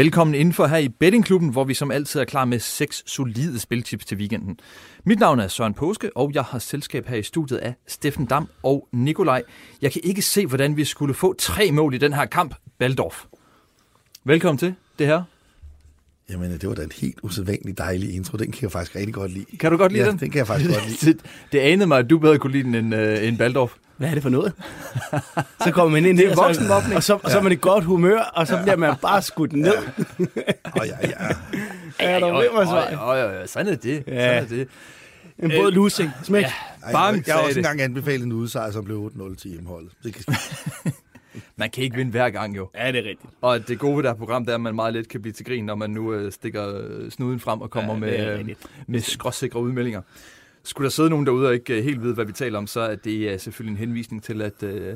Velkommen indenfor her i Bettingklubben, hvor vi som altid er klar med seks solide spiltips til weekenden. Mit navn er Søren Påske, og jeg har selskab her i studiet af Steffen Dam og Nikolaj. Jeg kan ikke se, hvordan vi skulle få tre mål i den her kamp. Baldorf. Velkommen til det her. Jamen, det var da en helt usædvanlig dejlig intro. Den kan jeg faktisk rigtig godt lide. Kan du godt lide ja, den? den kan jeg faktisk godt lide. det, det anede mig, at du bedre kunne lide den end, uh, end Baldorf. Hvad er det for noget? så kommer man ind i en voksenvåbning, og så, og så er man i godt humør, og så bliver man bare skudt ned. Åh, ja, ja. Er der med mig så? Ja, ja, ja, sådan er det. Ja. Sådan er det. En båd losing. Smæk. Ej, Bang, jeg, har også engang anbefalet en udsejr, som blev 8-0 til hjemmeholdet. Det kan. Man kan ikke vinde hver gang jo. Ja, det er rigtigt. Og det gode ved det her program, det er, at man meget let kan blive til grin, når man nu øh, stikker øh, snuden frem og kommer Ja, ja, er med, øh, med skråsikre udmeldinger. Skulle der sidde nogen derude og ikke øh, helt vide, hvad vi taler om, så er det øh, selvfølgelig en henvisning til, at øh,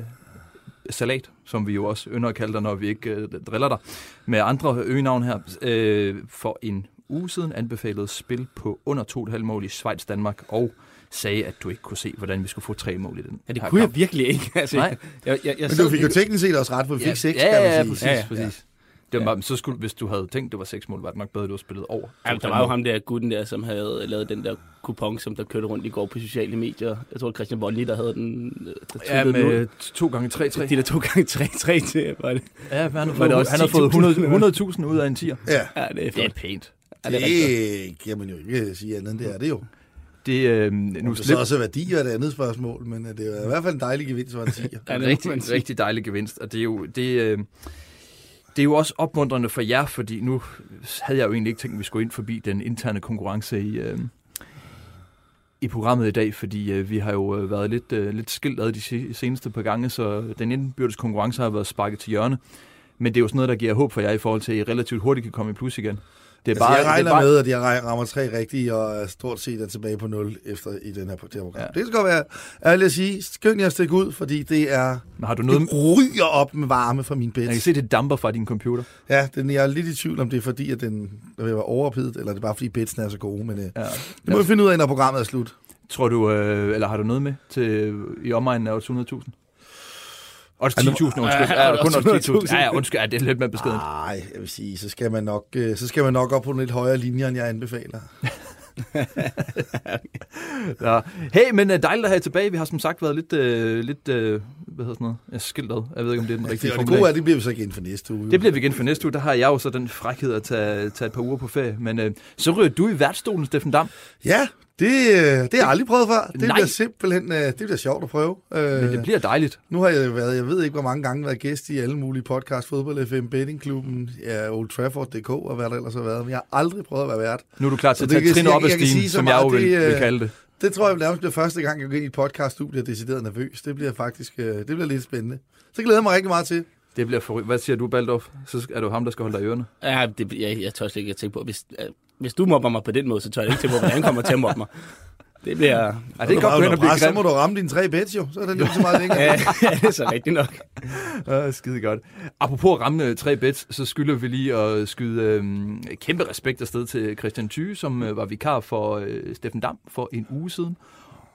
Salat, som vi jo også ynder at kalde dig, når vi ikke øh, driller dig, med andre øgenavn her, øh, for en uge siden anbefalede spil på under 2,5 mål i Schweiz, Danmark, og sagde, at du ikke kunne se, hvordan vi skulle få tre mål i den Ja, det kunne kamp. jeg virkelig ikke. Altså, Nej. Jeg, jeg, jeg Men du fik jo teknisk set også ret, for vi fik 6, ja, kan ja, ja, man præcis, sige. Ja, ja. præcis. Det var, bare- så skulle, hvis du havde tænkt, det var seks mål, var det nok bedre, at du havde spillet over. Jamen, der var jo ham der gutten der, som havde lavet den der kupon, som der kørte rundt i går på sociale medier. Jeg tror, Christian Bolli, der havde den. øh, Der Ja, med to gange 3-3. De der to gange 3-3 til, var det. Ja, han har fået, det han har fået 10.000 100 100.000 ud af en tier. Ja, Ja, det er Det er pænt. Ja, det er det kan man jo ikke sige andet end det er det jo. Det, øh, Nu nu det så slip, også værdi er et andet spørgsmål, men øh, det er i hvert fald en dejlig gevinst, var en 10'er. Ja, det en må rigtig, rigtig dejlig gevinst. Og det er jo, det, øh, det er jo også opmuntrende for jer, fordi nu havde jeg jo egentlig ikke tænkt, at vi skulle ind forbi den interne konkurrence i, øh, i programmet i dag, fordi øh, vi har jo øh, været lidt, øh, lidt skilt ad de seneste par gange, så den indbyrdes konkurrence har været sparket til hjørne. Men det er jo sådan noget, der giver håb for jer i forhold til, at I relativt hurtigt kan komme i plus igen. Det er Altså, jeg det er regner bare, med, at jeg rammer tre rigtige, og er stort set er tilbage på 0 efter i den her, det her program. Ja. Det skal godt være ærligt at sige. Skynd jer at stikke ud, fordi det er... Men har du noget, Det ryger op med varme fra min bed. jeg kan se, det damper fra din computer. Ja, den, jeg er lidt i tvivl om det er fordi, at den vil være overophedet, eller det er bare fordi bedsen er så gode. Men øh, Ja. det må vi finde ud af, når programmet er slut. Tror du, øh, eller har du noget med til i omegnen af 800.000? Odds 10.000, undskyld. Ja, ja, kun odds 10.000. Ja, ja, undskyld. Ja, det er lidt mere beskedent. Nej, jeg vil sige, så skal man nok, øh, så skal man nok op på en lidt højere linje, end jeg anbefaler. Ja. Hey, men uh, dejligt at have jer tilbage. Vi har som sagt været lidt, uh, lidt uh, hvad hedder sådan noget, ja, skilt ad. Jeg ved ikke, om det er den rigtige og det formulering. gode er, det bliver vi så igen for næste uge. Det bliver vi igen for næste uge. Der har jeg jo så den frækhed at tage, tage et par uger på ferie. Men uh, så ryger du i værtsstolen, Steffen Dam. Ja, det, øh, det har jeg aldrig prøvet før. Det Nej. bliver simpelthen øh, det bliver sjovt at prøve. Øh, Men det bliver dejligt. Nu har jeg været, jeg ved ikke, hvor mange gange været gæst i alle mulige podcast, Fodbold FM, Bettingklubben, ja, Old Trafford.dk og hvad der ellers har været. Men jeg har aldrig prøvet at være vært. Nu er du klar til Så at det tage trin op kan stigen, som jeg jo meget, vil, det, øh, vil kalde det. Det tror jeg nærmest bliver første gang, jeg går ind i et podcaststudie og er decideret nervøs. Det bliver faktisk øh, det bliver lidt spændende. Så glæder jeg mig rigtig meget til. Det bliver for... Hvad siger du, Baldorf? Så er du ham, der skal holde dig i ørerne. Ja, det, jeg, jeg tør slet ikke at tænke på. Hvis, øh, hvis du mobber mig på den måde, så tør jeg ikke på, hvordan han kommer til at mobbe mig. Det bliver... Ja, det er godt Bare begyndt at så må du ramme dine tre bets jo. Så er det lige så meget længere. Ja, det er så rigtigt nok. Ja, skide godt. Apropos at ramme øh, tre bets, så skylder vi lige at skyde øh, kæmpe respekt afsted til Christian Thyge, som øh, var vikar for øh, Steffen Dam for en uge siden.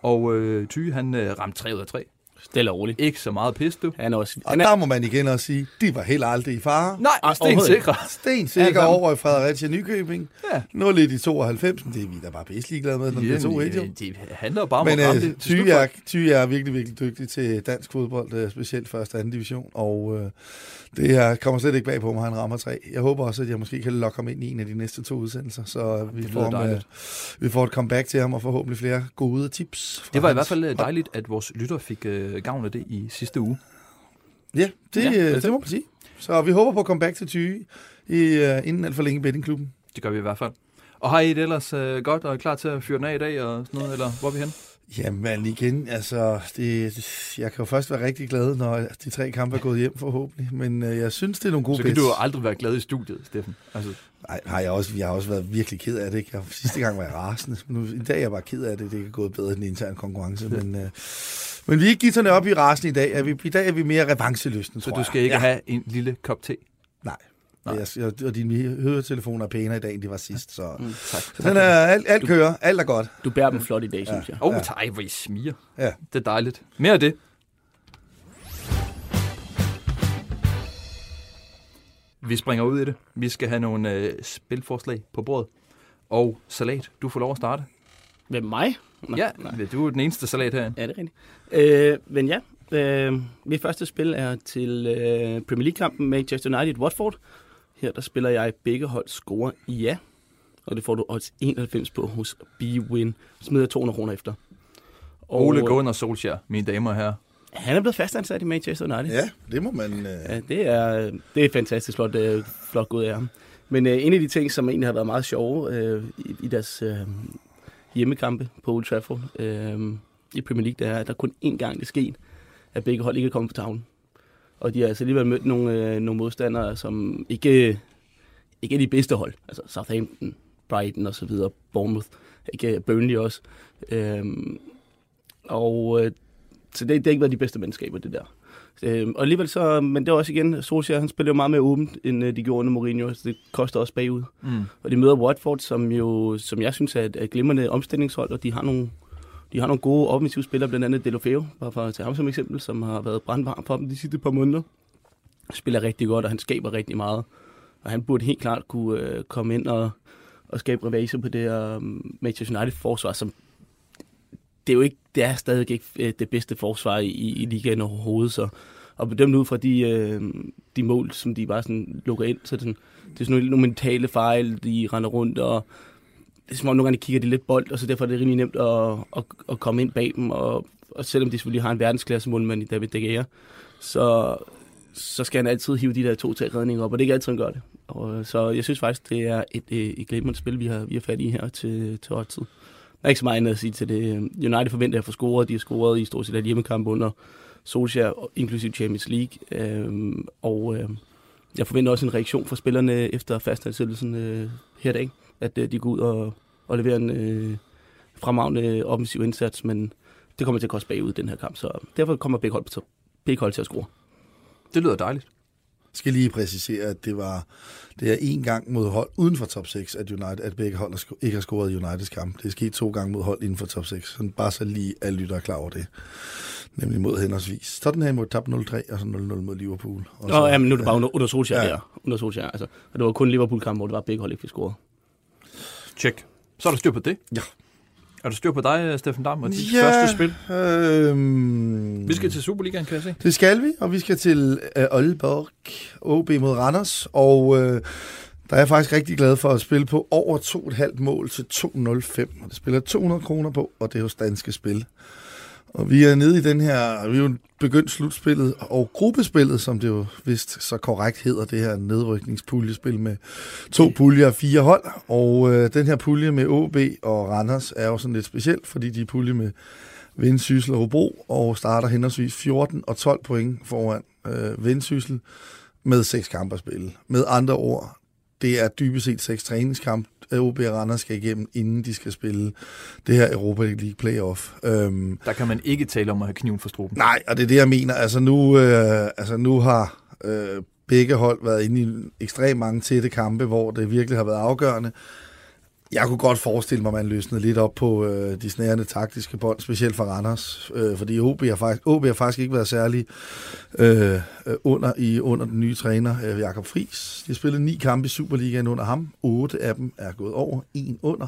Og øh, Thyge, han øh, ramte 3 ud af 3. Stille og roligt. Ikke så meget pis, du. Han er også... Og Han er, der må man igen også sige, de var helt aldrig i fare. Nej, Ah, sten overhovedet sikre. Sten Alt sikker sammen. over i Fredericia Nykøbing. Ja. 0 i 92, men det er vi da bare pisse ligeglade med, når det er 2 1 jo. øh, det handler bare om Men at øh, det. Thy, er, Thy er virkelig, virkelig dygtig til dansk fodbold, øh, specielt første og anden division, og øh, det her kommer slet ikke bag på mig, han rammer tre. Jeg håber også, at jeg måske kan lokke ham ind i en af de næste to udsendelser, så øh, vi, får, ham, øh, vi får et comeback til ham, og forhåbentlig flere gode tips. Det var i hans hvert fald dejligt, at vores lytter fik øh, gavn af det i sidste uge. Ja, det, Ja, altså. øh, det må man sige. Så vi håber på at komme back til Thy i, øh, inden alt for længe bettingklubben. Det gør vi i hvert fald. Og har I det ellers øh, godt og er klar til at fyre den af i dag og sådan noget, eller hvor er vi hen? Jamen igen, altså, det, jeg kan jo først være rigtig glad, når de tre kampe er gået hjem forhåbentlig, men øh, jeg synes, det er nogle gode Så kan bets. du jo aldrig være glad i studiet, Steffen. Altså, Nej, har jeg, også, jeg har også været virkelig ked af det. Ikke? Jeg, sidste gang var jeg rasende. Nu, I dag er jeg bare ked af det. Det er gået bedre end den interne konkurrence. Men, øh, men vi er ikke gitterne op i rasen i dag. Er vi, I dag er vi mere revancheløsne, så tror du skal ikke ja. have en lille kop te? Nej. Nej. Jeg, og dine høretelefoner er pænere i dag, end de var sidst. Så, mm. Tak. så den er, alt, alt kører. Alt er godt. Du bærer dem flot i dag, synes jeg. Åh, oh, ja. ej, hvor I smiger. Ja. Det er dejligt. Mere af det. Vi springer ud i det. Vi skal have nogle øh, spilforslag på bordet. Og Salat, du får lov at starte. Hvem, mig? Nå, ja, nej. du er den eneste salat herinde. Ja, det er rigtigt. Øh, men ja, øh, mit første spil er til øh, Premier League-kampen Manchester United-Watford. Her der spiller jeg begge hold score ja. Og det får du odds 91 på hos B-Win. Smider 200 kroner efter. Og, Ole Gunnar Solskjaer, mine damer og herrer. Han er blevet fastansat i Manchester United. Ja, det må man... Øh... Ja, det er, det er fantastisk flot, øh, flot gået af ham. Men øh, en af de ting, som egentlig har været meget sjove øh, i, i deres øh, hjemmekampe på Old Trafford øh, i Premier League, det er, at der kun én gang det skete, at begge hold ikke er kommet på tavlen. Og de har altså alligevel mødt nogle, øh, nogle modstandere, som ikke, ikke er de bedste hold. Altså Southampton, Brighton og så videre, Bournemouth, ikke øh, Burnley også. Øh, og øh, så det, det har ikke været de bedste mandskaber, det der. Øhm, og alligevel så, men det er også igen, Solskjaer, han spiller jo meget mere åbent, end øh, de gjorde under Mourinho, så det koster også bagud. Mm. Og de møder Watford, som jo, som jeg synes er et, et glimrende omstillingshold, og de har nogle, de har nogle gode offensive spillere, blandt andet Delofeo, bare for at tage ham som eksempel, som har været brandvarm for dem de sidste par måneder. Spiller rigtig godt, og han skaber rigtig meget. Og han burde helt klart kunne øh, komme ind og, og skabe revase på det her um, Manchester United-forsvar, som det er jo ikke, det er stadig ikke øh, det bedste forsvar i, i ligaen overhovedet, så og bedømt ud fra de, øh, de mål, som de bare sådan lukker ind, så det, sådan, det er sådan nogle, nogle mentale fejl, de render rundt, og det er som om nogle gange de kigger de lidt bold, og så derfor er det rimelig nemt at, at, at komme ind bag dem, og, og selvom de selvfølgelig har en verdensklasse målmand i David De Gea, så, så skal han altid hive de der to-tre redninger op, og det er ikke altid, han gør det. Og, øh, så jeg synes faktisk, det er et, et, et glimrende spil, vi har, vi har fat i her til, til tid. Der er ikke så meget andet at sige til det. United forventer at få scoret. De har scoret i stort set alle hjemmekamp under Solskjaer, inklusive Champions League. Øhm, og øh, jeg forventer også en reaktion fra spillerne efter fastansættelsen øh, her i dag. At øh, de går ud og, og leverer en øh, fremragende offensiv indsats, men det kommer til at koste bagud den her kamp. Så derfor kommer begge hold, på begge hold til at score. Det lyder dejligt skal lige præcisere, at det var det er en gang mod hold uden for top 6, at, United, at begge hold ikke har scoret i Uniteds kamp. Det er sket to gange mod hold inden for top 6. Så bare så lige alle lytter er klar over det. Nemlig mod henholdsvis Tottenham mod tab 0-3 og så 0-0 mod Liverpool. Og Nå, så, ja, men nu er det bare under, under Solskjaer ja. der. Under Solskjaer, altså. Og det var kun Liverpool-kamp, hvor det var begge hold ikke fik scoret. Check. Så er der styr på det? Ja. Er du styr på dig, Steffen Dam, og dit ja, første spil? Øhm, vi skal til Superligaen, kan jeg se. Det skal vi, og vi skal til øh, Aalborg, OB mod Randers, og øh, der er jeg faktisk rigtig glad for at spille på over 2,5 mål til 2,05. Og det spiller 200 kroner på, og det er hos Danske Spil. Og vi er nede i den her, vi er jo begyndt slutspillet og gruppespillet, som det jo vist så korrekt hedder, det her nedrykningspuljespil med to puljer og fire hold. Og øh, den her pulje med OB og Randers er jo sådan lidt speciel, fordi de er pulje med Vendsyssel og Hobro, og starter henholdsvis 14 og 12 point foran øh, Vendsyssel med seks kampe at spille. Med andre ord, det er dybest set seks træningskampe OB og Randers skal igennem, inden de skal spille det her Europa League playoff. Øhm, der kan man ikke tale om at have kniven for struben. Nej, og det er det, jeg mener. Altså nu, øh, altså nu har øh, begge hold været inde i ekstremt mange tætte kampe, hvor det virkelig har været afgørende. Jeg kunne godt forestille mig, at man løsnede lidt op på øh, de snærende taktiske bånd, specielt for Randers, øh, fordi OB har, faktisk, OB har faktisk ikke været særlig øh, under, i, under den nye træner, øh, Jakob Friis. De har spillet ni kampe i Superligaen under ham. Otte af dem er gået over, en under.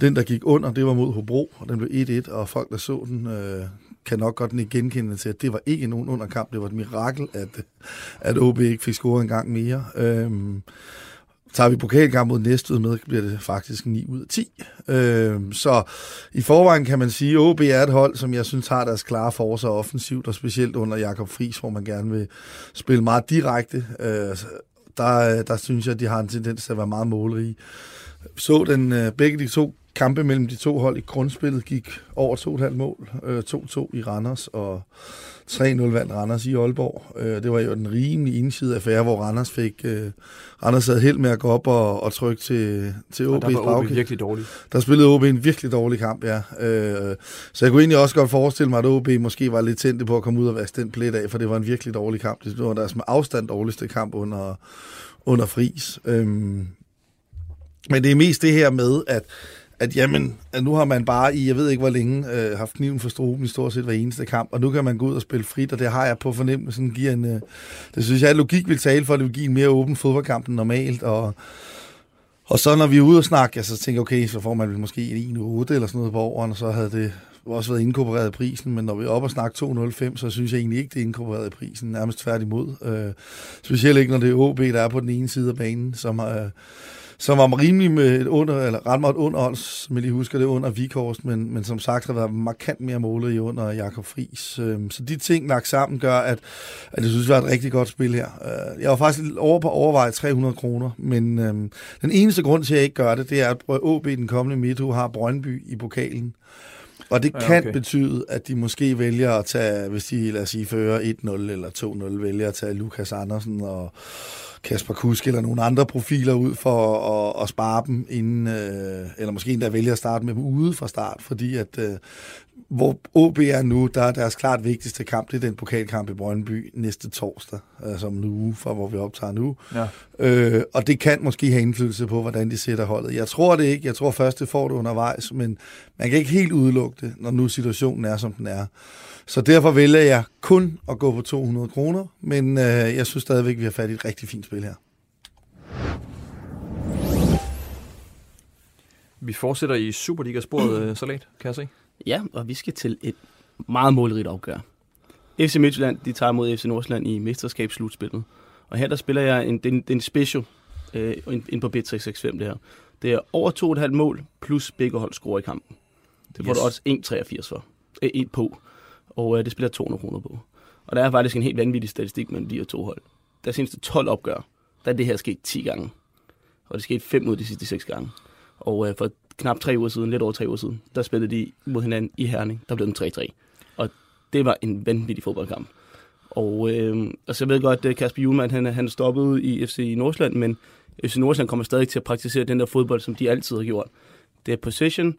Den, der gik under, det var mod Hobro, og den blev 1-1, og folk, der så den, øh, kan nok godt ikke genkende til, at det var ikke nogen underkamp. Det var et mirakel, at, at OB ikke fik scoret en gang mere. Øh, Tager vi pokalkamp mod Næstved med, bliver det faktisk 9 ud af 10. Øh, så i forvejen kan man sige, at OB er et hold, som jeg synes har deres klare forser offensivt, og specielt under Jakob Friis, hvor man gerne vil spille meget direkte. Øh, der, der synes jeg, at de har en tendens til at være meget målrige. Så den, øh, begge de to kampe mellem de to hold i grundspillet gik over 2,5 mål. Øh, 2-2 i Randers og 3-0 vandt Randers i Aalborg. Øh, det var jo en rimelig ensidig affære, hvor Randers fik... Øh, Randers havde held med at gå op og, og trykke til, til Og OB's der var OB bagkæde. virkelig dårlig. Der spillede OB en virkelig dårlig kamp, ja. Øh, så jeg kunne egentlig også godt forestille mig, at OB måske var lidt tændte på at komme ud og vaske den plet af, for det var en virkelig dårlig kamp. Det var deres med afstand dårligste kamp under, under fris. Øhm, men det er mest det her med, at at jamen, at nu har man bare i, jeg ved ikke hvor længe, øh, haft kniven for struben i stort set hver eneste kamp, og nu kan man gå ud og spille frit, og det har jeg på fornemmelsen giver en, øh, det synes jeg, at logik vil tale for, at det vil give en mere åben fodboldkamp end normalt, og, og så når vi er ude og snakke, så tænker jeg, okay, så får man vel måske en 8 eller sådan noget på overen, og så havde det også været inkorporeret i prisen, men når vi er oppe og snakke 2,05, så synes jeg egentlig ikke, det er inkorporeret i prisen, nærmest tværtimod. Øh, specielt ikke, når det er OB, der er på den ene side af banen, som har... Øh, som var rimelig med et under, eller ret meget under odds, som jeg lige husker det, under Vikhorst, men, men som sagt har været markant mere målet i under Jakob Friis. Øhm, så de ting lagt sammen gør, at, at jeg synes, det var et rigtig godt spil her. Øh, Jeg var faktisk over på overvej 300 kroner, men øhm, den eneste grund til, at jeg ikke gør det, det er, at OB den kommende midtuge har Brøndby i pokalen. Og det Ja, kan okay. betyde, at de måske vælger at tage, hvis de, lad os sige, fører 1-0 eller 2-0, vælger at tage Lukas Andersen og Kasper Kusk eller nogle andre profiler ud for at, at spare dem, inden, øh, eller måske endda vælger at starte med dem ude fra start, fordi at øh, hvor OB er nu, der er deres klart vigtigste kamp, det er den pokalkamp i Brøndby næste torsdag, altså om en uge, fra hvor vi optager nu. Ja. Øh, og det kan måske have indflydelse på, hvordan de sætter holdet. Jeg tror det ikke. Jeg tror først, det får det undervejs, men man kan ikke helt udelukke det, når nu situationen er, som den er. Så derfor vælger jeg kun at gå på 200 kroner, men øh, jeg synes stadigvæk, vi har fat i et rigtig fint spil her. Vi fortsætter i Superliga-sporet, øh, Salat, kan jeg se. Ja, og vi skal til et meget målrigt opgør. FC Midtjylland, de tager mod FC Nordsjælland i mesterskabsslutspillet. Og her der spiller jeg en, det er en, det er en special øh, ind på B365 det her. Det er over 2,5 mål, plus begge hold scorer i kampen. Det får Yes. du også 1,83 for. Øh, et på. Og øh, det spiller 200 kroner på. Og der er faktisk en helt vanvittig statistik mellem de her to hold. Der seneste 12 opgør, der er det her sket 10 gange. Og det skete 5 ud af de sidste 6 gange. Og øh, for knap 3 uger siden, lidt over 3 uger siden, der spillede de mod hinanden i Herning. Der blev den 3-3. Og det var en vanvittig fodboldkamp. Og øh, altså jeg ved godt, at Kasper Juhlmann, han, han stoppede i FC Nordsjælland, men FC Nordsjælland kommer stadig til at praktisere den der fodbold, som de altid har gjort. Det er position,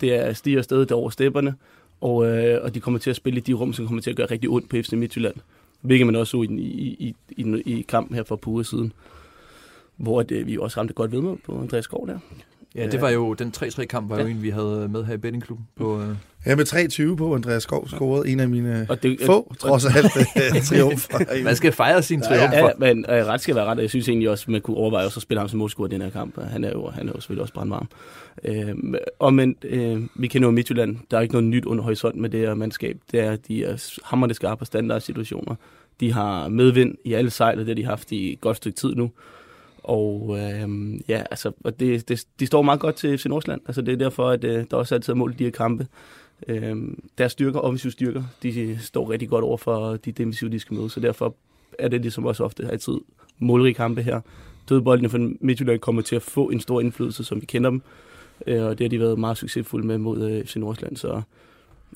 det er stiger afsted der over stepperne, og, øh, og de kommer til at spille i de rum, som kommer til at gøre rigtig ondt på FC Midtjylland. Hvilket man også så i, i, i, i, i kampen her for på uger siden, hvor det, vi også ramte godt ved med på Andreas Skov der. Ja, det var jo, den 3-3-kamp var jo en, vi havde med her i bettingklubben. På, øh, Jeg med 3-20 på, Andreas Skov scorede en af mine Og det, få, trods alt, øh, triumfer. man skal fejre sin triumf Ja, ja, men øh, ret skal være ret, og jeg synes egentlig også, man kunne overveje også at spille ham som målscorer i den her kamp. Han er jo, han er jo selvfølgelig også brandvarm. Øh, og men øh, vi kender jo Midtjylland. Der er ikke noget nyt under horisont med det her mandskab. Det er, de er hammerne skarpe på standardsituationer. De har medvind i alle sejler, det har de haft i et godt stykke tid nu. Og øh, ja, altså, og det, det, de står meget godt til FC Nordsjælland. Altså, det er derfor, at øh, der også altid er mål i de her kampe. Øh, deres styrker, offensive styrker, de står rigtig godt over for de defensive, de skal møde. Så derfor er det ligesom også ofte altid målrige kampe her. Dødboldene for Midtjylland kommer til at få en stor indflydelse, som vi kender dem. Øh, og det har de været meget succesfulde med mod øh, FC Nordsjælland. Så,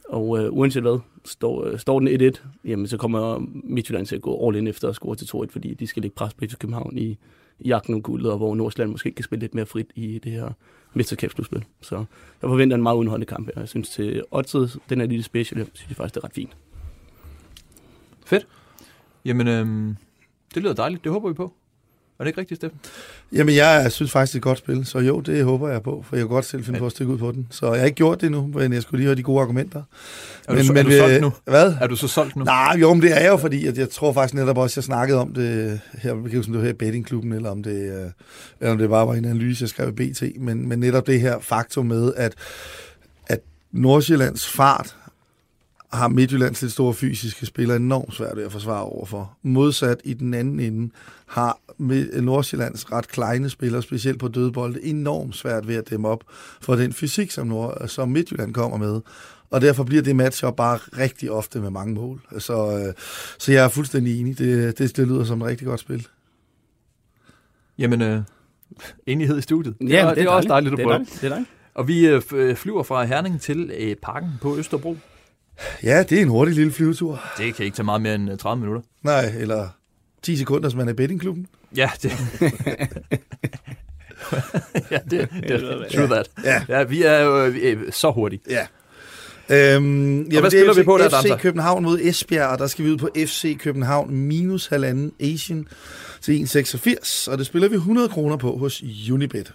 og øh, uanset hvad, står, øh, står den 1-1, jamen så kommer Midtjylland til at gå all in efter at score til 2-1, fordi de skal lægge pres på FC København i, i jagten om guldet, og hvor Nordsjælland måske kan spille lidt mere frit i det her mesterskabsslutspil. Så jeg forventer en meget underholdende kamp her. Jeg synes til oddset, den er lille special, jeg synes jeg faktisk, det er ret fint. Fedt. Jamen, øhm, det lyder dejligt. Det håber vi på. Er det ikke rigtigt, Steffen? Jamen, jeg synes faktisk, det er et godt spil, så jo, det håber jeg på, for jeg kan godt selv finde på at stikke ud på den. Så jeg har ikke gjort det nu, men jeg skulle lige høre de gode argumenter. Er du, men, er du solgt nu? Hvad? Er du så solgt nu? Nej, jo, men det er jeg jo, fordi at jeg tror faktisk netop også, jeg snakkede om det her, jeg kan huske, om det her i bettingklubben, eller om det, øh, eller om det bare var en analyse, jeg skrev i BT, men, men netop det her faktum med, at, at Nordsjællands fart har Midtjyllands lidt store fysiske spillere enormt svært ved at forsvare overfor. Modsat i den anden ende har Nordsjællands ret kleine spillere, specielt på dødbolde, enormt svært ved at dæmme op for den fysik, som, Nord, som Midtjylland kommer med. Og derfor bliver det matchup bare rigtig ofte med mange mål. Så, øh, så jeg er fuldstændig enig. Det, det, det lyder som et rigtig godt spil. Jamen, øh, enighed i studiet. Ja, det, er, det er også dejligt at det er prøve. dejligt. Det er dejligt. Og vi øh, flyver fra Herning til øh, parken på Østerbro. Ja, det er en hurtig lille flyvetur. Det kan ikke tage meget mere end øh, 30 minutter. Nej, eller 10 sekunder, som man er i bettingklubben. Ja, det... ja, det, det true that. Ja. Ja, vi er jo øh, så hurtige. Ja. Øhm, jamen, hvad det spiller er vi på der, FC? København mod Esbjerg, og der skal vi ud på FC København minus halvanden Asian til 1,86, og det spiller vi 100 kroner på hos Unibet.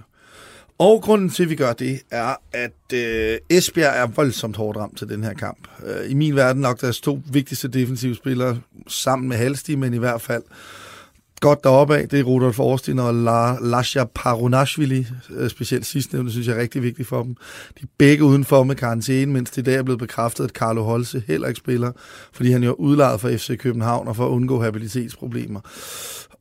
Og grunden til, at vi gør det, er, at øh, Esbjerg er voldsomt hårdt ramt til den her kamp. Øh, I min verden nok deres to vigtigste defensive spillere, sammen med Halsti, men i hvert fald godt deroppe af. Det er Rudolf Orstin og La, Lasha Parunashvili, øh, specielt sidstnævnte, synes jeg er rigtig vigtigt for dem. De er begge udenfor med karantæne, mens det i dag er blevet bekræftet, at Carlo Holse heller ikke spiller, fordi han jo er udlejet for FC København og for at undgå habilitetsproblemer.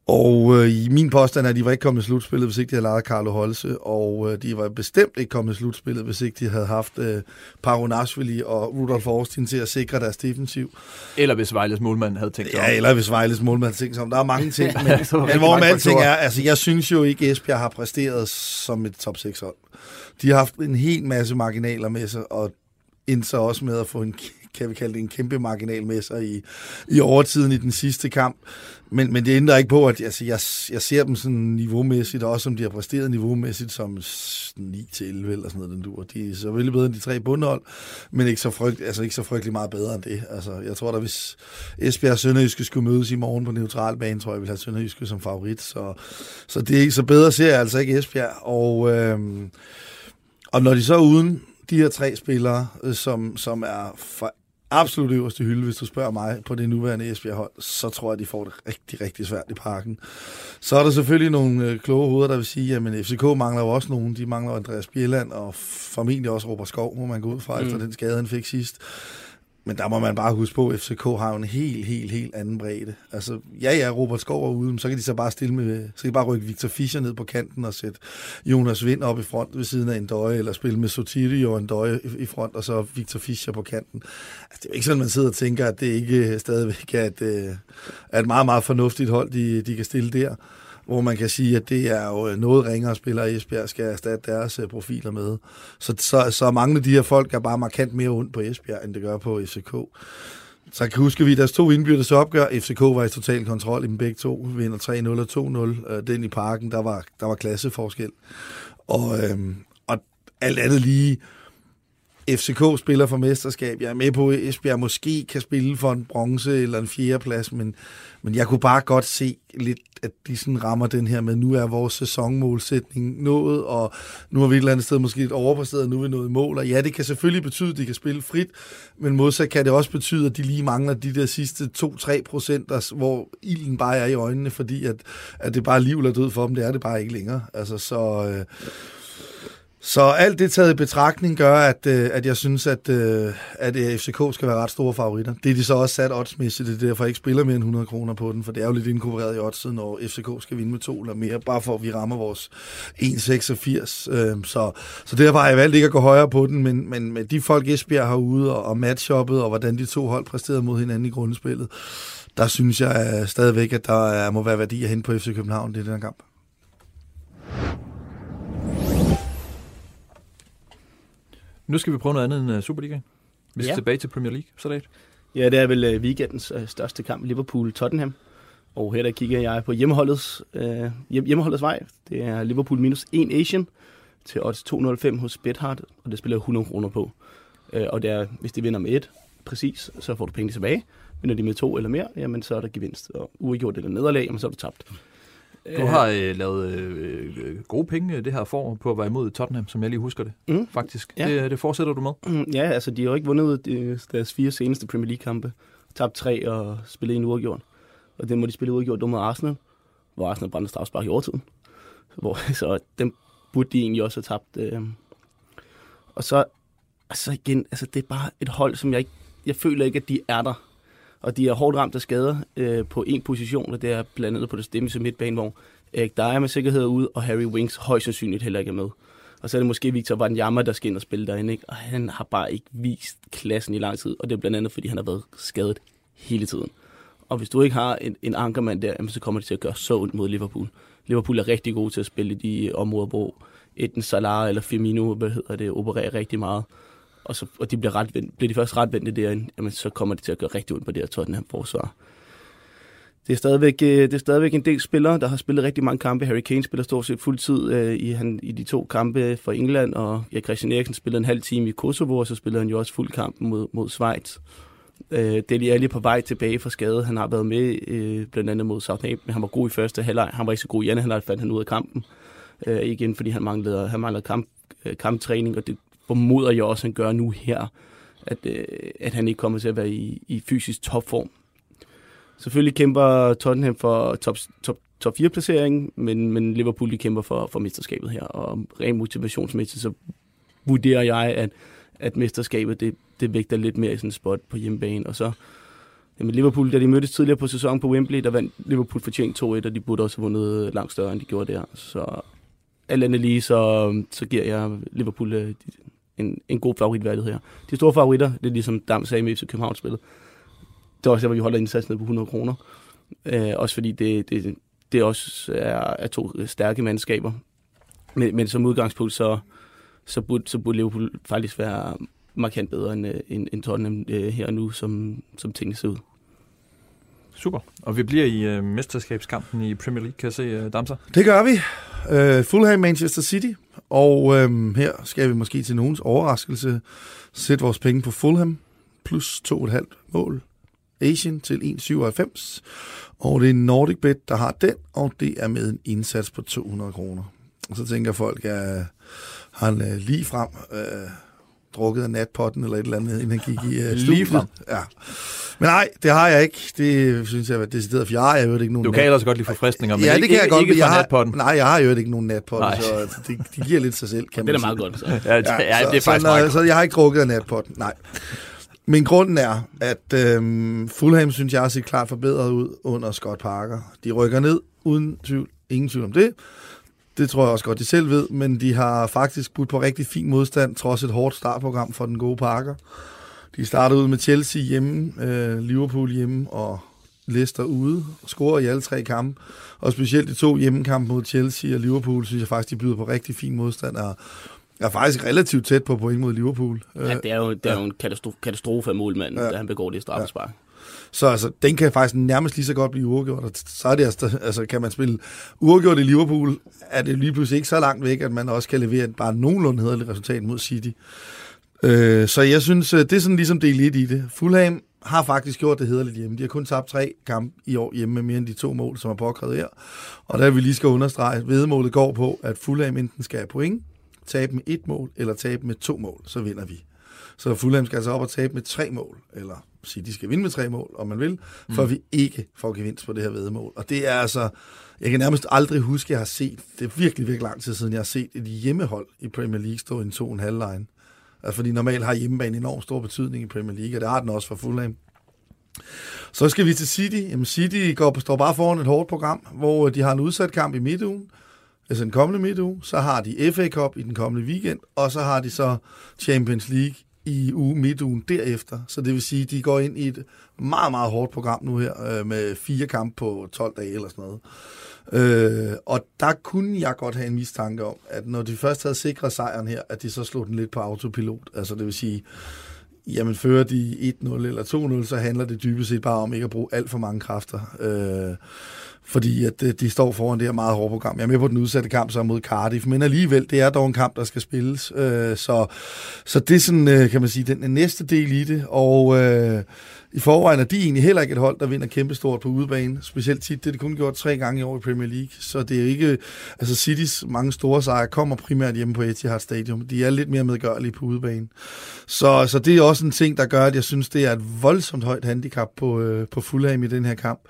Og øh, i min påstand er, at de var ikke kommet i slutspillet, hvis ikke de havde lejet Carlo Holse, og øh, de var bestemt ikke kommet i slutspillet, hvis ikke de havde haft øh, Parunashvili og Rudolf Orstin til at sikre deres defensiv. Eller hvis Vejles målmand havde tænkt sig om. Ja, eller hvis Vejles målmand tænker sig om. Der er mange ting, men, men hvor alting faktorer. er, altså jeg synes jo ikke, Esbjerg har præsteret som et top 6 hold. De har haft en hel masse marginaler med sig, og endte så også med at få en, kan vi kalde det en kæmpe marginal med sig i, i overtiden i den sidste kamp. Men, men det ændrer ikke på, at altså, jeg, jeg ser dem sådan niveaumæssigt, og også som de har præsteret niveaumæssigt som 9-11 eller sådan noget, den dur. De er selvfølgelig bedre end de tre bundhold, men ikke så, frygt, altså ikke så frygtelig meget bedre end det. Altså, jeg tror da, hvis Esbjerg og Sønderjyske skulle mødes i morgen på neutral bane, tror jeg, jeg vil have Sønderjyske som favorit. Så, så det er ikke så bedre ser jeg altså ikke Esbjerg. Og, øh, og når de så er uden de her tre spillere, øh, som, som er fra absolut øverste hylde, hvis du spørger mig, på det nuværende Esbjerg-hold, så tror jeg, de får det rigtig, rigtig svært i parken. Så er der selvfølgelig nogle øh, kloge hoveder, der vil sige, at FCK mangler jo også nogen. De mangler Andreas Bjelland, og formentlig også Robert Skov, må man gå ud fra, mm. efter den skade, han fik sidst. Men der må man bare huske på, at FCK har en helt, helt, helt anden bredde. Altså, ja, ja, Robert Skov er ude, men så kan de så bare stille med, så kan de bare rykke Victor Fischer ned på kanten og sætte Jonas Vind op i front ved siden af en døje, eller spille med Sotiri og en døje i- front, og så Victor Fischer på kanten. Altså, det er jo ikke sådan, man sidder og tænker, at det ikke øh, stadigvæk er et, øh, er et meget, meget fornuftigt hold, de, de kan stille der hvor man kan sige, at det er jo øh, noget ringere spillere, Esbjerg skal erstatte deres øh, profiler med. Så, så, så mange af de her folk er bare markant mere ondt på Esbjerg, end det gør på FCK. Så kan huske vi, deres to indbyrdes opgør, FCK var i total kontrol i dem begge to, Vi vinder 3-0 og 2-0. Øh, den i parken, der var, der var klasseforskel. Og, øhm, og alt andet lige, FCK spiller for mesterskab. Jeg er med på, at Esbjerg måske kan spille for en bronze eller en fjerdeplads, men, men jeg kunne bare godt se lidt, at de sådan rammer den her med, nu er vores sæsonmålsætning nået, og nu har vi et eller andet sted måske lidt overpræsteret, og nu er vi nået i mål. Og ja, det kan selvfølgelig betyde, at de kan spille frit, men modsat kan det også betyde, at de lige mangler de der sidste 2-3 procent, hvor ilden bare er i øjnene, fordi at, at det bare er liv eller død for dem. Det er det bare ikke længere. Altså, så... Øh, så alt det taget i betragtning gør, at, øh, at jeg synes, at, øh, at øh, FCK skal være ret store favoritter. Det er de så også sat oddsmæssigt, det er derfor jeg ikke spiller mere end 100 kroner på den, for det er jo lidt inkorporeret i oddset, når FCK skal vinde med to eller mere, bare for at vi rammer vores 1,86. Så, så derfor har jeg valgt ikke at gå højere på den, men, men med de folk Esbjerg har ude og, og matchoppet, og hvordan de to hold præsterede mod hinanden i grundspillet, der synes jeg stadigvæk, at der er, må være værdi at hente på FC København, i den her kamp. Nu skal vi prøve noget andet end uh, Superligaen. Vi skal Ja. tilbage til Premier League. Så det. Ja, det er vel øh, weekendens øh, største kamp, Liverpool-Tottenham. Og her der kigger jeg på hjemmeholdets, øh, hjem, hjemmeholdets vej. Det er Liverpool minus 1 Asian til odds 205 hos Bethard, og det spiller jeg 100 kroner på. Øh, og det er, hvis de vinder med et, præcis, så får du penge tilbage. Vinder de med to eller mere, jamen så er der gevinst. Og uafgjort eller nederlag, jamen så er du tabt. Du har øh, lavet øh, øh, gode penge øh, det her for på at være imod Tottenham, som jeg lige husker det, Mm. faktisk. Ja. Det, det fortsætter du med. Mm, Ja, altså de har jo ikke vundet øh, deres fire seneste Premier League-kampe. Tabt tre og spillet en uafgjort. Og den må de spille uafgjort mod Arsenal, hvor Arsenal brændte strafspark i overtiden. Hvor, så dem burde de egentlig også have tabt. Øh. Og så altså igen, altså det er bare et hold, som jeg ikke, jeg føler ikke, at de er der. Og de er hårdt ramt af skader øh, på en position, og det er blandt andet på det stemmelse midtbane, hvor Erik Dyer med sikkerhed er ude, og Harry Winks højst sandsynligt heller ikke er med. Og så er det måske Victor Wanyama, der skal ind og spille derinde, ikke? og han har bare ikke vist klassen i lang tid, og det er blandt andet, fordi han har været skadet hele tiden. Og hvis du ikke har en, en ankermand der, jamen, så kommer det til at gøre så ondt mod Liverpool. Liverpool er rigtig gode til at spille i de områder, hvor enten Salah eller Firmino, hvad hedder det, opererer rigtig meget. Og, så, og de bliver, ret, bliver de først ret vendte derinde, jamen, så kommer det til at gøre rigtig ondt på det her Tottenham-forsvar. Det er, stadigvæk, øh, det er stadigvæk en del spillere, der har spillet rigtig mange kampe. Harry Kane spiller stort set fuldtid øh, i, han, i de to kampe for England, og ja, Christian Eriksen spillede en halv time i Kosovo, og så spillede han jo også fuld kamp mod, mod Schweiz. Øh, Deli Alli på vej tilbage fra skade. Han har været med øh, blandt andet mod Southampton. Han var god i første halvleg. Han var ikke så god i anden halvleg, fandt han ud af kampen. Øh, igen, fordi han manglede, han manglede kamp, øh, kamptræning, og det formoder jeg også, han gør nu her, at, øh, at han ikke kommer til at være i, i fysisk topform. Selvfølgelig kæmper Tottenham for top, top, top 4 placering, men, men Liverpool de kæmper for, for mesterskabet her, og rent motivationsmæssigt, så vurderer jeg, at, at mesterskabet det, det vægter lidt mere i sådan en spot på hjemmebane, og så Jamen Liverpool, da de mødtes tidligere på sæsonen på Wembley, der vandt Liverpool fortjent 2-1, og de burde også have vundet langt større, end de gjorde der. Så alt andet lige, så, så giver jeg Liverpool de, en, en god favoritværdighed her. De store favoritter, det er ligesom Dam sagde med FC København spillet. Det er også der, hvor vi holder indsatsen ned på 100 kroner. Øh, også fordi det, det, det også er, er to stærke mandskaber. Men, men som udgangspunkt, så, så, burde, så burde Liverpool faktisk være markant bedre end, øh, end, end Tottenham øh, her og nu, som, som tingene ser ud. Super. Og vi bliver i uh, mesterskabskampen i Premier League, kan jeg se, uh, Damser? Det gør vi. Uh, Fulham Manchester City. Og uh, her skal vi måske til nogens overraskelse sætte vores penge på Fulham. Plus 2,5 mål. Asian til 1,97. Og det er Nordic Bet, der har den, og det er med en indsats på 200 kroner. Og så tænker folk, at han uh, lige frem... Uh, drukket af natpotten eller et eller andet, inden han gik i uh, Lige frem. Ja. Men nej, det har jeg ikke. Det synes jeg er decideret fjerde. Jeg har ikke nogen Du kan ellers godt lide forfriskninger, men ja, det kan jeg ikke, godt, ikke jeg har, natpotten. Nej, jeg har jo ikke nogen natpotte, Nej. så det, de giver lidt sig selv, kan Det er da meget godt. Så. Ja, ja, ja, det er faktisk så, meget så, så jeg har ikke drukket af natpotten, nej. Men grunden er, at øhm, Fulham, synes jeg, har set klart forbedret ud under Scott Parker. De rykker ned, uden tvivl. Ingen tvivl om det. Det tror jeg også godt, de selv ved, men de har faktisk budt på rigtig fin modstand, trods et hårdt startprogram for den gode Parker. De startede ud med Chelsea hjemme, øh, Liverpool hjemme og Leicester ude, og scorer i alle tre kampe. Og specielt de to hjemmekampe mod Chelsea og Liverpool, synes jeg faktisk, de byder på rigtig fin modstand, og er faktisk relativt tæt på point mod Liverpool. Ja, det er jo, det er jo en katastrofe, katastrofe af målmanden, Ja. ja. da han begår det straffespark. Så altså, den kan faktisk nærmest lige så godt blive uafgjort. Så er det altså, altså, kan man spille uafgjort i Liverpool, er det lige pludselig ikke så langt væk, at man også kan levere et bare nogenlunde hederligt resultat mod City. Øh, så jeg synes, øh, det er sådan ligesom del 1 i det. Fulham har faktisk gjort det hederligt hjemme. De har kun tabt tre kampe i år hjemme med mere end de to mål, som er påkrævet her. Og der vi lige skal understrege, vedmålet går på, at Fulham enten skal have point, tabe med et mål, eller tabe med to mål, så vinder vi. Så Fulham skal altså op og tabe med tre mål, eller sige, de skal vinde med tre mål, om man vil, for mm. vi ikke får gevinst på det her vedmål. Og det er altså, jeg kan nærmest aldrig huske, at jeg har set, det er virkelig, virkelig lang tid siden, jeg har set et hjemmehold i Premier League stå i en to en halv line. Altså, fordi normalt har hjemmebane enormt stor betydning i Premier League, og det har den også for Fulham. Så skal vi til City. Jamen City går, står bare foran et hårdt program, hvor de har en udsat kamp i midtugen, altså den kommende midtuge. Så har de FA Cup i den kommende weekend, og så har de så Champions League i uge midtugen derefter. Så det vil sige, at de går ind i et meget, meget hårdt program nu her, øh, med fire kampe på 12 dage eller sådan noget. Øh, og der kunne jeg godt have en mistanke om, at når de først havde sikret sejren her, at de så slog den lidt på autopilot. Altså det vil sige, jamen fører de 1-0 eller 2-0, så handler det dybest set bare om ikke at bruge alt for mange kræfter. Øh, fordi at øh, de står foran det her meget hårde program. Jeg er med på den udsatte kamp så mod Cardiff, men alligevel, det er dog en kamp, der skal spilles. Øh, så, så det er sådan, øh, kan man sige, den næste del i det. Og øh, i forvejen er de egentlig heller ikke et hold, der vinder kæmpestort på udebane. Specielt tit, det er det kun gjort tre gange i år i Premier League. Så det er ikke, altså Citys mange store sejre kommer primært hjemme på Etihad Stadium. De er lidt mere medgørlige på udebane. Så, så det er også en ting, der gør, at jeg synes, det er et voldsomt højt handicap på, øh, på Fulham i den her kamp.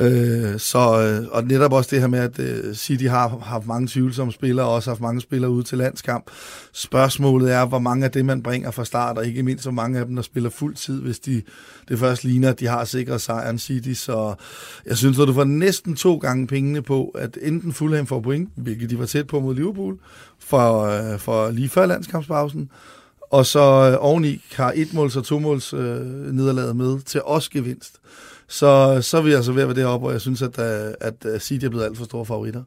Øh, så, øh, og netop også det her med, at øh, City har haft mange tvivlsomme spillere, og også haft mange spillere ude til landskamp. Spørgsmålet er, hvor mange af det, man bringer fra start, og ikke mindst, hvor mange af dem, der spiller fuld tid, hvis de, det først ligner, at de har sikret sejren City. Så jeg synes, at du får næsten to gange pengene på, at enten Fulham får point, hvilket de var tæt på mod Liverpool, for, øh, for lige før landskampspausen, og så øh, oveni har et måls og to måls øh, nederlaget med til os gevinst. så, så er vi altså ved at være deroppe, og jeg synes, at, øh, at, at City er blevet alt for store favoritter.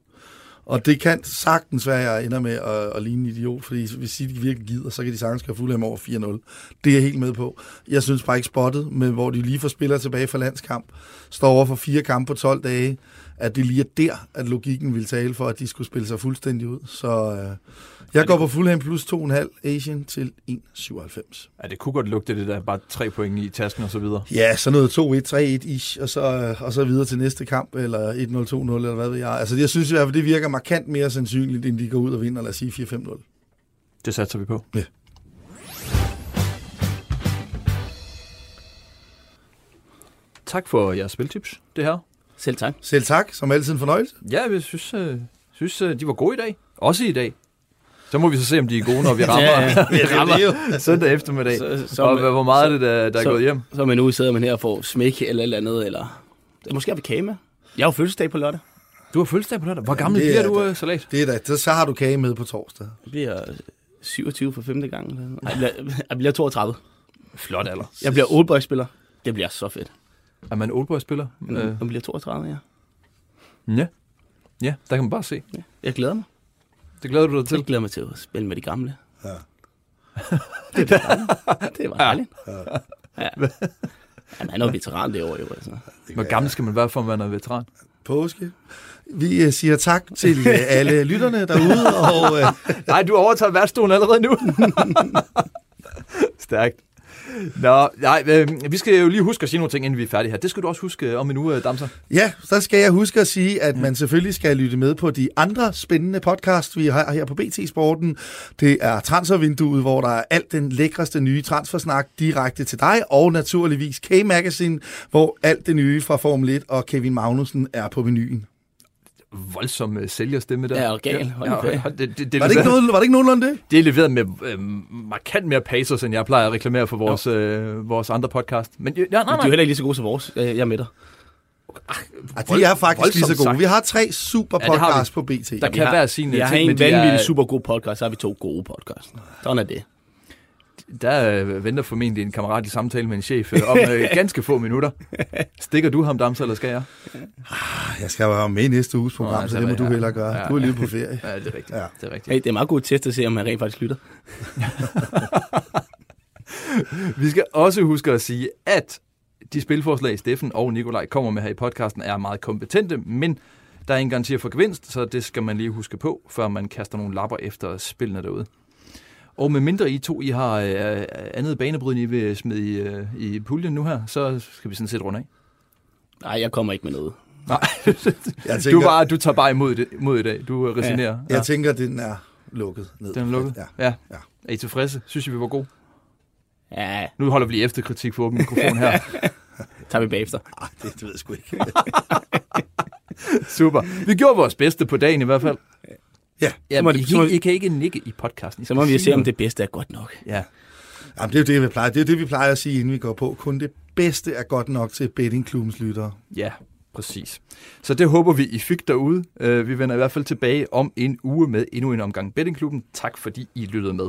Og det kan sagtens være, at jeg ender med at, at ligne en idiot, fordi hvis City virkelig gider, så kan de sagtens køre Fulham over 4-0. Det er jeg helt med på. Jeg synes bare ikke spottet, men hvor de lige får spillere tilbage fra landskamp, står over for fire kampe på 12 dage, at det lige er der, at logikken vil tale for, at de skulle spille sig fuldstændig ud. Så øh, jeg går på Fulham plus 2,5 Asian til 1,97. Ja, det kunne godt lugte det der, bare tre point i tasken og så videre. Ja, så noget 2-1, 3-1-ish, og så, øh, og så videre til næste kamp, eller 1-0, 2-0, eller hvad ved jeg. Altså, jeg synes i hvert fald, det virker markant mere sandsynligt, end de går ud og vinder, lad os sige 4-5-0. Det satser vi på. Ja. Tak for jeres spiltips, det her. Selv tak. Selv tak, som altid en fornøjelse. Ja, jeg synes, øh, synes øh, de var gode i dag. Også i dag. Så må vi så se, om de er gode, når vi rammer, Ja, ja. vi rammer søndag eftermiddag. Så- så- og hvor meget er det, der, der er så- gået hjem? Så man nu sidder man her og får smæk eller eller andet, eller måske har vi kage med. Jeg har jo fødselsdag på lørdag. Du har fødselsdag på lørdag. Hvor gammel bliver er du, det. uh, Salat? Det er da, så, så har du kage med på torsdag. Jeg bliver 27 for femte gang. jeg bliver, jeg bliver 32. Flot alder. Jeg bliver oldboy-spiller. Det bliver så fedt. Er man oldboy-spiller? Men Øh, jeg bliver 32, ja. ja. Ja, der kan man bare se. ja. Jeg glæder mig. Det glæder du dig til. Jeg glæder mig til at spille med de gamle. Ja. det var dejligt. Det var dejligt. Ja. ja. Han er noget veteran det år, jo. Altså. Hvor gammel skal man være, for at man er veteran? Påske. Vi øh, siger tak til øh, alle lytterne derude, og øh, Nej, du overtager værtsstolen allerede nu. Stærkt. Nå, nej, øh, vi skal jo lige huske at sige nogle ting, inden vi er færdige her. Det skal du også huske øh, om en uge, øh, Damser. ja, så skal jeg huske at sige, at man selvfølgelig skal lytte med på de andre spændende podcast, vi har her på BT Sporten. Det er Transfervinduet, hvor der er alt den lækreste nye transfersnak direkte til dig, og naturligvis K-Magazine, hvor alt det nye fra Formel 1 og Kevin Magnussen er på menuen. Voldsom øh, sælgerstemme der. Ja, og gal. Hold Ja, nu fast. ja, det, det, det, Var det ikke, noget, var det ikke nogenlunde det? Det er leveret med øh, markant mere pathos, end jeg plejer at reklamere for vores, øh, vores andre podcast. Men ja, nej, De er nej. jo heller ikke lige så gode som vores. Jeg jeg er med dig. Ja, de er faktisk lige så gode. sagt. Vi har tre super Ja, podcasts på BT. Der kan være sine Jeg har ting, en men de er- vanvittig super god podcast, så har vi to gode podcasts. Sådan er det. Der øh, venter formentlig en kammeratlig samtale med en chef øh, om øh, ganske få minutter. Stikker du ham, Damser, eller skal jeg? Jeg skal være med i næste uges program, Nå, så altså, det må du ja. heller gøre. Ja, Du er lige på ferie. Ja, det er rigtigt. Ja. Det er rigtigt. Hey, det er meget god test at se, om han rent faktisk lytter. Vi skal også huske at sige, at de spilforslag, Steffen og Nikolaj kommer med her i podcasten, er meget kompetente, men der er ingen garanti for gevinst, så det skal man lige huske på, før man kaster nogle lapper efter spillene derude. Og med mindre I to I har øh, andet banebrydende, I vil smide i, øh, i puljen nu her, så skal vi sådan set runde af. Nej, jeg kommer ikke med noget. Nej, Jeg du, tænker, bare, du tager bare imod, det, imod i dag. Du øh, resignerer. jeg tænker, den er lukket ned. Den er lukket? Ja. Ja. Ja. Er I tilfredse? Synes I, vi var gode? Ja, Nu holder vi lige efterkritik for åben mikrofon her. tager vi bagefter. Ej, det, det ved jeg sgu ikke. Super. Vi gjorde vores bedste på dagen i hvert fald. Ja, Ja, må I, det- så må- I, I kan ikke nikke i podcasten. I Så må vi se, om det bedste er godt nok. Ja. Jamen, det er jo det, vi plejer. Det er det, vi plejer at sige, inden vi går på. Kun det bedste er godt nok til bettingklubbens lyttere. ja, præcis. Så det håber vi, I fik derude. Uh, vi vender i hvert fald tilbage om en uge med endnu en omgang Bettingklubben. Tak fordi I lyttede med.